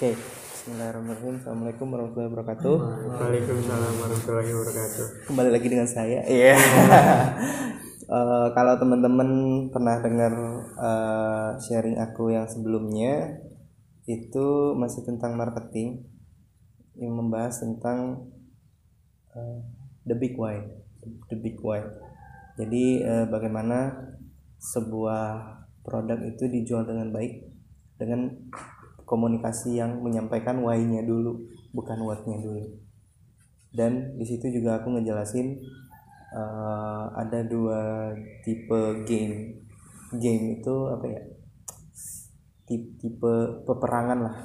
Oke, Bismillahirrahmanirrahim. Assalamualaikum warahmatullahi wabarakatuh. Waalaikumsalam warahmatullahi wabarakatuh. Kembali lagi dengan saya. Iya. Eh, kalau teman-teman pernah dengar eh, sharing aku yang sebelumnya itu masih tentang marketing yang membahas tentang eh, the big why, the big why. Jadi eh, bagaimana sebuah produk itu dijual dengan baik dengan komunikasi yang menyampaikan why-nya dulu, bukan what-nya dulu. Dan di situ juga aku ngejelasin eh, ada dua tipe game. Game itu apa ya? Tipe, peperangan lah.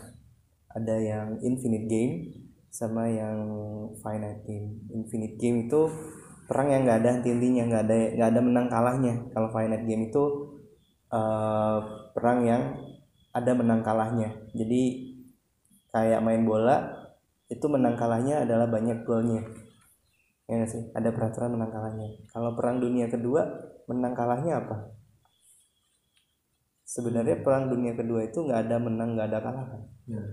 Ada yang infinite game sama yang finite game. Infinite game itu perang yang nggak ada henti-hentinya, nggak ada nggak ada menang kalahnya. Kalau finite game itu eh, perang yang ada menang kalahnya. Jadi kayak main bola itu menang kalahnya adalah banyak golnya. Ya nggak sih? Ada peraturan menang kalahnya. Kalau perang dunia kedua menang kalahnya apa? Sebenarnya perang dunia kedua itu nggak ada menang nggak ada kalah kan. Ya.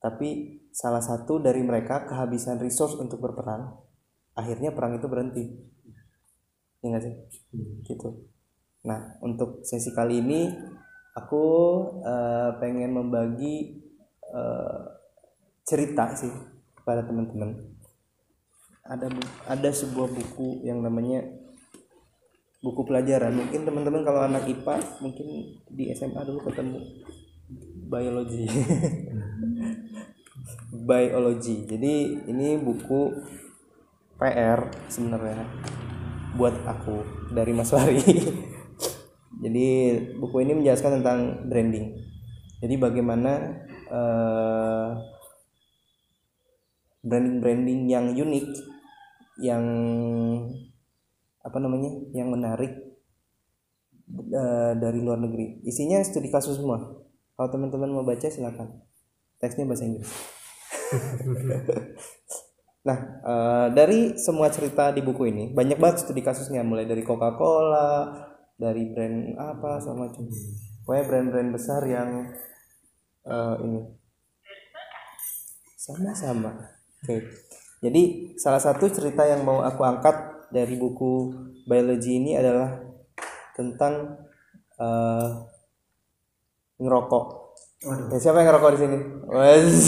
Tapi salah satu dari mereka kehabisan resource untuk berperang, akhirnya perang itu berhenti. Ya sih? Gitu. Nah untuk sesi kali ini aku eh, pengen membagi eh, cerita sih kepada teman-teman. Ada ada sebuah buku yang namanya buku pelajaran. Mungkin teman-teman kalau anak IPA mungkin di SMA dulu ketemu biologi. biologi. Jadi ini buku PR sebenarnya buat aku dari Mas Wari. Jadi buku ini menjelaskan tentang branding. Jadi bagaimana eh, branding-branding yang unik, yang apa namanya, yang menarik eh, dari luar negeri. Isinya studi kasus semua. Kalau teman-teman mau baca silakan. Teksnya bahasa Inggris. Nah, eh, dari semua cerita di buku ini banyak banget studi kasusnya, mulai dari Coca-Cola, dari brand apa sama macam. Pokoknya brand-brand besar yang eh, ini sama-sama. Oke. Jadi salah satu cerita yang mau aku angkat dari buku biologi ini adalah tentang eh, ngerokok. Ya, siapa yang ngerokok di sini? Wes.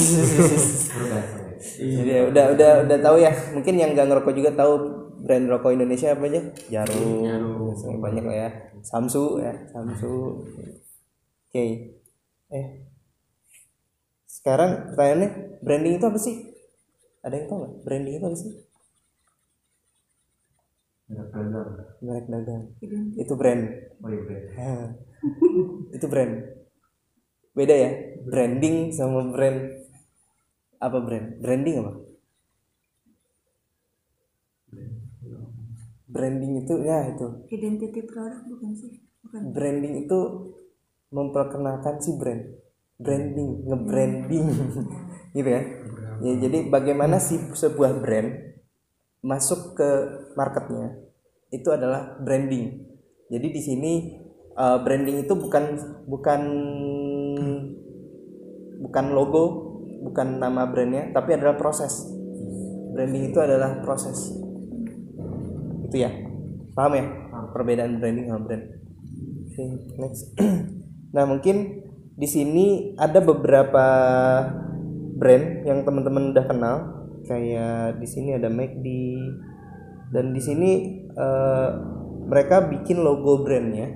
Jadi udah udah udah tahu ya. Mungkin yang nggak ngerokok juga tahu brand rokok Indonesia apa aja? Jarum. Banyak lah ya. Samsu ya, Samsu. Oke. Eh. Sekarang pertanyaannya, branding itu apa sih? Ada yang tahu nggak? Branding itu apa sih? Merek dagang. Itu brand. Hah. itu brand. Beda ya? Branding sama brand apa brand? Branding apa? Branding itu ya itu. identity produk bukan sih bukan Branding itu memperkenalkan si brand. Branding, nge-branding. gitu kan? Ya, jadi bagaimana si sebuah brand masuk ke marketnya itu adalah branding. Jadi di sini uh, branding itu bukan bukan bukan logo, bukan nama brandnya, tapi adalah proses. Branding itu adalah proses. Itu ya, paham ya? Perbedaan branding sama brand. Oke, next. nah mungkin di sini ada beberapa brand yang teman-teman udah kenal, kayak di sini ada McD, dan di sini eh, mereka bikin logo brandnya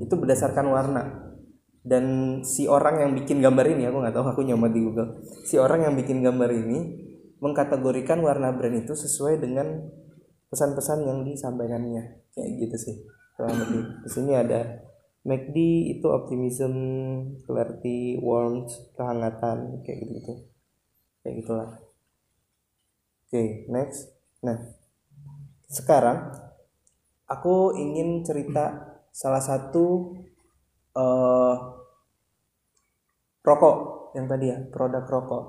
itu berdasarkan warna dan si orang yang bikin gambar ini aku nggak tahu aku nyomot di Google si orang yang bikin gambar ini mengkategorikan warna brand itu sesuai dengan pesan-pesan yang disampaikannya. Kayak gitu sih kurang lebih. Di sini ada McD itu optimism clarity warmth kehangatan kayak gitu gitu kayak gitulah. Oke next. Nah sekarang aku ingin cerita salah satu eh rokok yang tadi ya produk rokok.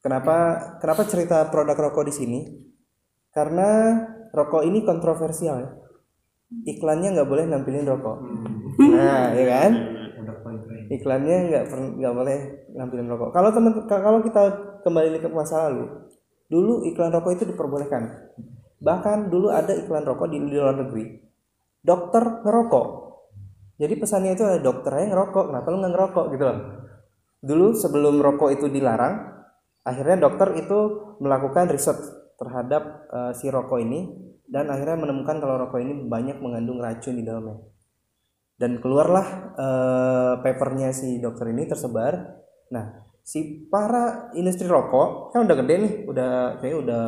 Kenapa kenapa cerita produk rokok di sini karena rokok ini kontroversial ya. Iklannya nggak boleh nampilin rokok. Nah ya kan? Iklannya nggak nggak boleh nampilin rokok. Kalau teman kalau kita kembali ke masa lalu dulu iklan rokok itu diperbolehkan. Bahkan dulu ada iklan rokok di, di luar negeri. Dokter ngerokok. Jadi pesannya itu ada dokternya ngerokok kenapa lu nggak ngerokok? Gitu loh. Dulu sebelum rokok itu dilarang akhirnya dokter itu melakukan riset terhadap eh, si rokok ini dan akhirnya menemukan kalau rokok ini banyak mengandung racun di dalamnya. Dan keluarlah eh, papernya si dokter ini tersebar. Nah si para industri rokok kan udah gede nih udah kayak udah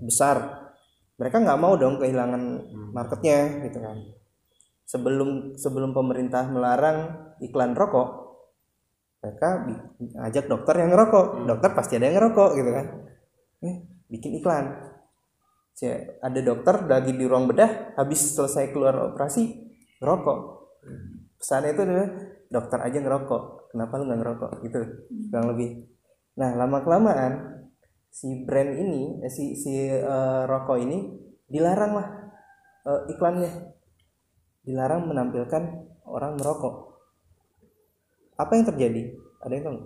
besar. Mereka nggak mau dong kehilangan marketnya gitu kan. Sebelum sebelum pemerintah melarang iklan rokok mereka ajak dokter yang ngerokok. Dokter pasti ada yang ngerokok gitu kan. Eh, bikin iklan. Ada dokter lagi di ruang bedah habis selesai keluar operasi ngerokok. Pesannya itu adalah dokter aja ngerokok. Kenapa lu nggak ngerokok? Gitu kurang lebih. Nah lama kelamaan si brand ini eh, si si eh, rokok ini dilarang lah eh, iklannya. Dilarang menampilkan orang merokok apa yang terjadi? Ada yang tahu?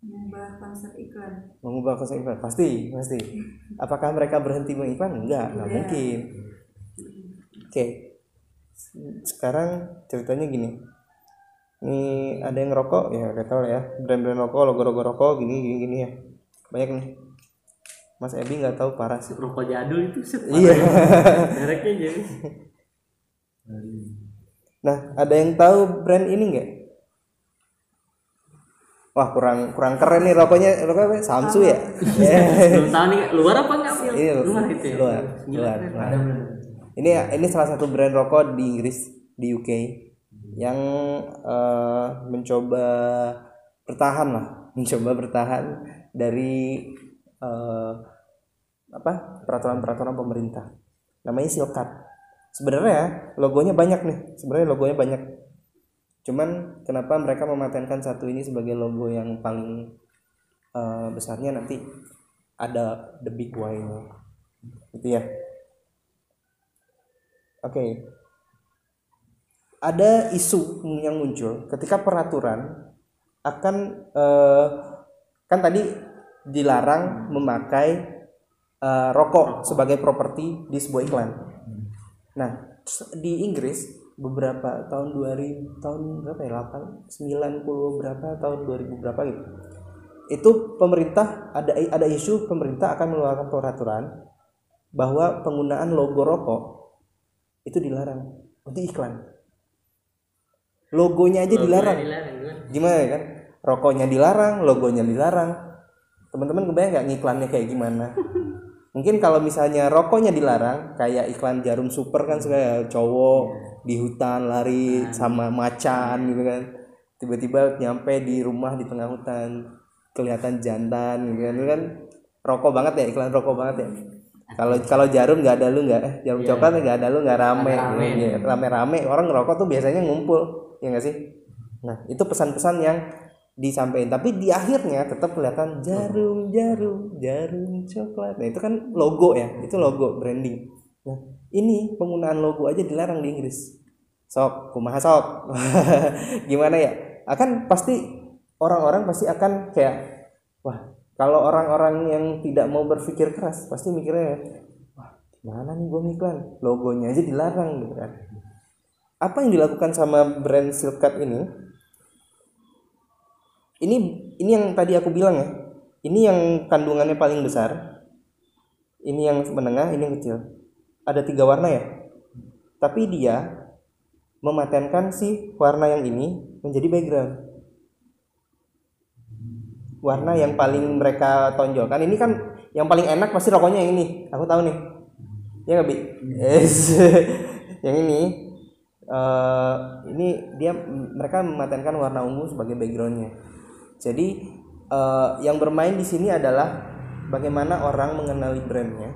Mengubah konsep iklan. Mengubah konsep iklan? Pasti pasti. Apakah mereka berhenti mengiklan? Enggak nggak mungkin. Oke. Sekarang ceritanya gini. Ini ada yang ngerokok? Ya udah tahu ya. Brand-brand rokok logo-logo rokok gini gini gini ya. Banyak nih. Mas Ebi nggak tahu parah sih. Rokok jadul itu set iya. Mereknya jadi. Nah ada yang tahu brand ini nggak wah kurang kurang keren nih rokoknya rokoknya apa? Samsu ya belum tahu nih luar apa enggak? Iya, luar itu ya luar, luar, luar. Ini ini salah satu brand rokok di Inggris, di UK yang eh, mencoba bertahan lah, mencoba bertahan dari eh, apa peraturan-peraturan pemerintah. Namanya Silkat. Sebenarnya logonya banyak nih, sebenarnya logonya banyak. Cuman kenapa mereka mematenkan satu ini sebagai logo yang paling eh, besarnya nanti ada the big Y-nya. Gitu ya. Oke. Ada isu yang muncul ketika peraturan akan eh, kan tadi dilarang memakai eh, rokok sebagai properti di sebuah iklan. Nah, di Inggris beberapa tahun 2000 tahun berapa ya 8 90 berapa tahun 2000 berapa gitu. Itu pemerintah ada ada isu pemerintah akan mengeluarkan peraturan bahwa penggunaan logo rokok itu dilarang untuk iklan. Logonya aja dilarang. dilarang Gimana ya kan? Rokoknya dilarang, logonya dilarang. Teman-teman kebayang nggak ngiklannya kayak gimana? Mungkin kalau misalnya rokoknya dilarang, kayak iklan jarum super kan suka cowok di hutan lari sama macan gitu kan. Tiba-tiba nyampe di rumah di tengah hutan, kelihatan jantan gitu kan. Itu kan rokok banget ya, iklan rokok banget ya. Kalau kalau jarum nggak ada lu nggak, eh, jarum coklat nggak ada lu nggak rame, Iya, rame-rame orang ngerokok tuh biasanya ngumpul, ya nggak sih? Nah itu pesan-pesan yang disampaikan, tapi di akhirnya tetap kelihatan jarum, jarum, jarum coklat. Nah itu kan logo ya, itu logo branding. Nah ini penggunaan logo aja dilarang di Inggris. Sok, kumaha sok, gimana ya? Akan pasti orang-orang pasti akan kayak, wah kalau orang-orang yang tidak mau berpikir keras pasti mikirnya, wah gimana nih gue iklan, logonya aja dilarang gitu kan. Apa yang dilakukan sama brand Silkat ini? Ini ini yang tadi aku bilang ya. Ini yang kandungannya paling besar. Ini yang menengah, ini yang kecil. Ada tiga warna ya. Tapi dia mematenkan si warna yang ini menjadi background. Warna yang paling mereka tonjolkan ini kan yang paling enak pasti rokoknya yang ini. Aku tahu nih. Ya nggak bi? Yes. yang ini eh ini dia mereka mematenkan warna ungu sebagai backgroundnya. Jadi eh, yang bermain di sini adalah bagaimana orang mengenali brandnya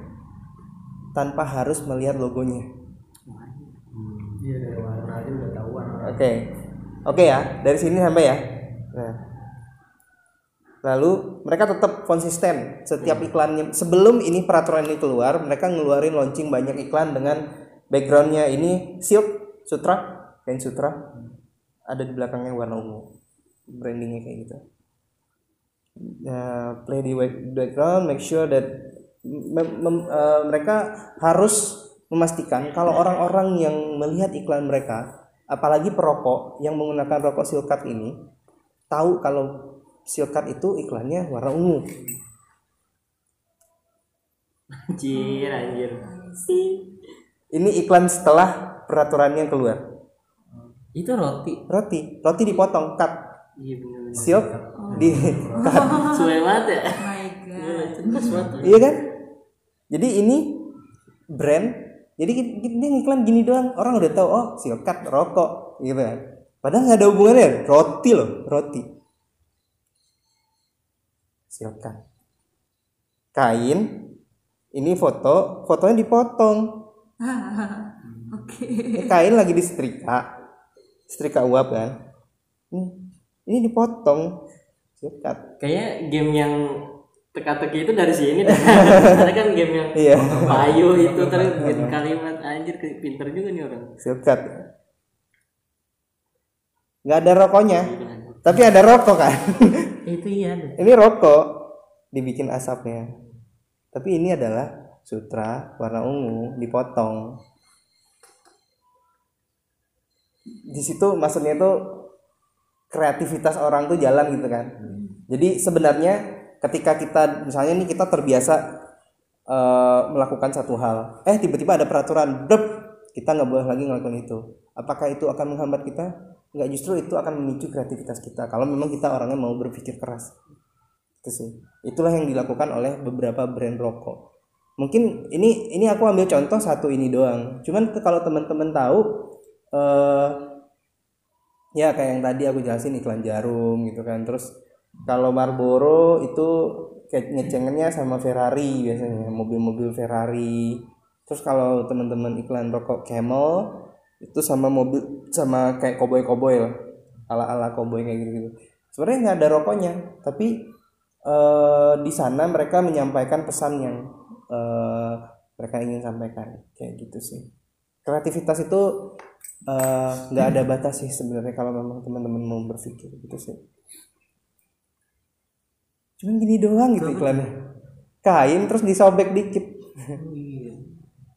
tanpa harus melihat logonya. iya dari warna aja udah tahuan. Oke, oke ya dari sini sampai ya. Nah, lalu mereka tetap konsisten. Setiap iklannya sebelum ini peraturan ini keluar mereka ngeluarin launching banyak iklan dengan backgroundnya ini silk sutra kain sutra. Ada di belakangnya warna ungu. Brandingnya kayak gitu. Nah, play di wa- background make sure that mem- mem- eh, mereka harus memastikan kalau orang-orang yang melihat iklan mereka apalagi perokok yang menggunakan rokok silkat ini tahu kalau silkat itu iklannya warna ungu Anjir, anjir. ini iklan setelah peraturannya keluar Itu roti. roti roti dipotong cut Iya bener. silk di cut Suwe banget ya. Oh my god. Iya kan? Jadi ini brand. Jadi dia ngiklan gini doang. Orang udah tahu oh silkat rokok gitu kan. Padahal nggak ada hubungannya. Roti loh, roti. Silkat. Kain. Ini foto, fotonya dipotong. Oke. Ini kain lagi disetrika. Setrika uap kan. Ini, ini dipotong. Silkat. Kayaknya game yang teka-teki itu dari sini. Ada kan game yang Iya. payu itu terus bikin kalimat anjir pinter juga nih orang. Silkat. Nggak ada rokoknya. Tapi ada rokok kan. itu iya. ada. ini rokok dibikin asapnya. Tapi ini adalah sutra warna ungu dipotong. Di situ maksudnya itu kreativitas orang tuh jalan gitu kan. Jadi sebenarnya ketika kita misalnya nih kita terbiasa eh, melakukan satu hal, eh tiba-tiba ada peraturan, blep, kita nggak boleh lagi ngelakuin itu. Apakah itu akan menghambat kita? Nggak justru itu akan memicu kreativitas kita. Kalau memang kita orangnya mau berpikir keras itu sih itulah yang dilakukan oleh beberapa brand rokok mungkin ini ini aku ambil contoh satu ini doang cuman kalau teman-teman tahu eh ya kayak yang tadi aku jelasin iklan jarum gitu kan terus kalau Marlboro itu kayak ngecengennya sama Ferrari biasanya mobil-mobil Ferrari. Terus kalau teman-teman iklan rokok Camel itu sama mobil sama kayak koboi-koboi lah. Ala-ala koboi kayak gitu-gitu. Sebenarnya nggak ada rokoknya tapi eh, di sana mereka menyampaikan pesan yang eh, mereka ingin sampaikan. Kayak gitu sih. Kreativitas itu eh, nggak ada batas sih sebenarnya kalau memang teman-teman mau berpikir gitu sih cuman gini doang gitu iklannya kain terus disobek dikit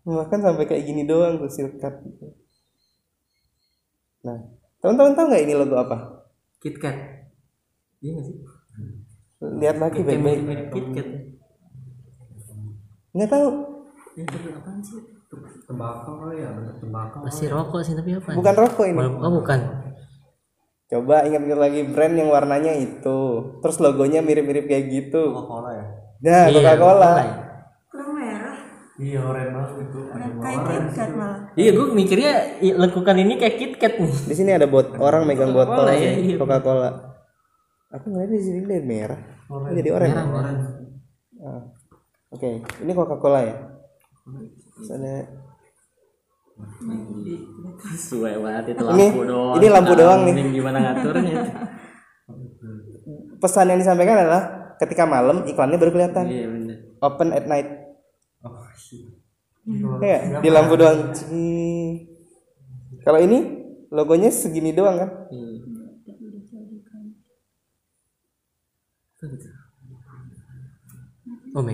bahkan sampai kayak gini doang tuh silkat gitu. nah teman-teman tahu nggak ini logo apa KitKat. Iya nggak sih? lihat lagi baik-baik KitKat. nggak tahu sih? tembakau kali ya bentuk tembakau Masih rokok sih tapi apa? bukan rokok ini Oh bukan. Coba ingat-ingat lagi brand yang warnanya itu. Terus logonya mirip-mirip kayak gitu. Coca-Cola ya Nah, Iya, Coca-Cola. ya. Kurang merah. iya orange banget itu kayak KitKat malah. Iya, gue mikirnya lekukan ini kayak KitKat nih. Di sini ada bot orang megang botol Coca-Cola, ya, iya. Coca-Cola. Aku ngeliat di sini dia merah. Ini jadi oranye. Merah, merah. Ah. Oke, ini Coca-Cola ya. Ada Suwe banget itu Ini- lampu doang. ini lampu doang nih. Ini Gimana ngaturnya? pesan yang disampaikan adalah ketika malam iklannya baru kelihatan. Iya bener. Open at night. oh iya di lampu doang. Kalau ini logonya segini doang kan? Iya. Oh.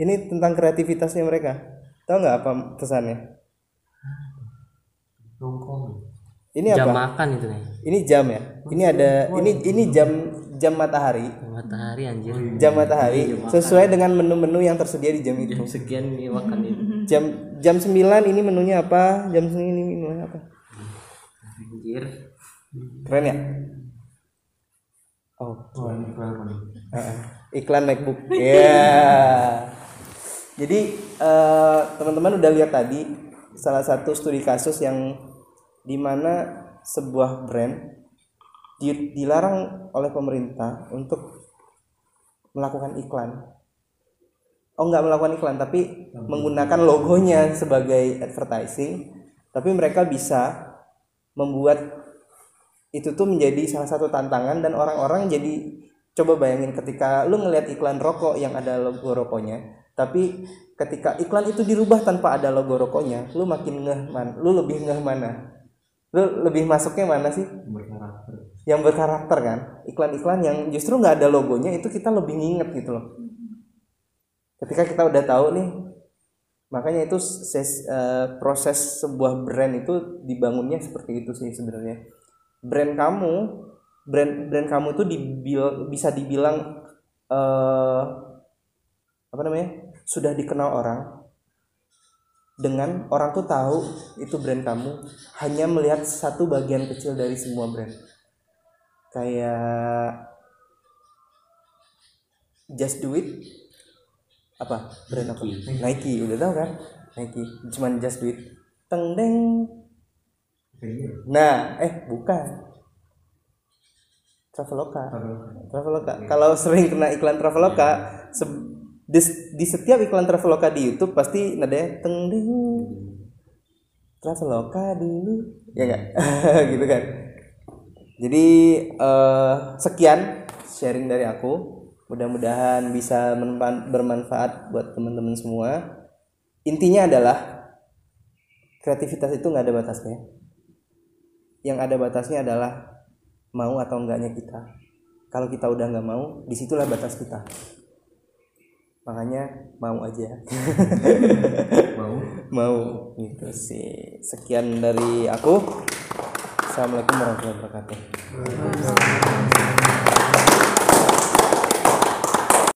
Ini tentang kreativitasnya mereka. Tahu nggak apa pesannya? Ini Jam apa? makan itu nih. Ini jam ya. Ini ada ini ini jam jam matahari. Matahari anjir. Jam matahari sesuai dengan menu-menu yang tersedia di jam itu. Jam sekian nih makan ini. Jam jam 9 ini menunya apa? Jam 9 ini menunya apa? Anjir. Keren ya? Oh, oh ini keren nih Heeh. iklan MacBook. Iya. Jadi eh, teman-teman udah lihat tadi salah satu studi kasus yang di mana sebuah brand di- dilarang oleh pemerintah untuk melakukan iklan. Oh nggak melakukan iklan tapi menggunakan logonya sebagai advertising. Tapi mereka bisa membuat itu tuh menjadi salah satu tantangan dan orang-orang jadi coba bayangin ketika lu ngelihat iklan rokok yang ada logo rokoknya tapi ketika iklan itu dirubah tanpa ada logo rokoknya lu makin ngeh man lu lebih ngeh mana lu lebih masuknya mana sih? Berdarah yang berkarakter kan? Iklan-iklan yang justru nggak ada logonya itu kita lebih nginget gitu loh. Ketika kita udah tahu nih makanya itu ses- eh, proses sebuah brand itu dibangunnya seperti itu sih sebenarnya. Brand kamu brand brand kamu tuh dibil, bisa dibilang eh apa namanya? Sudah dikenal orang dengan orang tuh tahu itu brand kamu hanya melihat satu bagian kecil dari semua brand. Kayak just do it apa? Brand apa? Nike. Udah tahu kan? Nike cuman just do it. Teng deng. Nah eh bukan. Traveloka. Traveloka. Kalau sering kena iklan Traveloka se- di, di setiap iklan Traveloka di YouTube pasti nadanya teng deng Traveloka dulu. Ya enggak gitu kan. Jadi eh, sekian sharing dari aku. Mudah-mudahan bisa bermanfaat buat teman-teman semua. Intinya adalah kreativitas itu nggak ada batasnya. Yang ada batasnya adalah mau atau enggaknya kita. Kalau kita udah nggak mau di situlah batas kita makanya mau aja. Mau? Mau gitu sih. Sekian dari aku. Assalamualaikum warahmatullahi wabarakatuh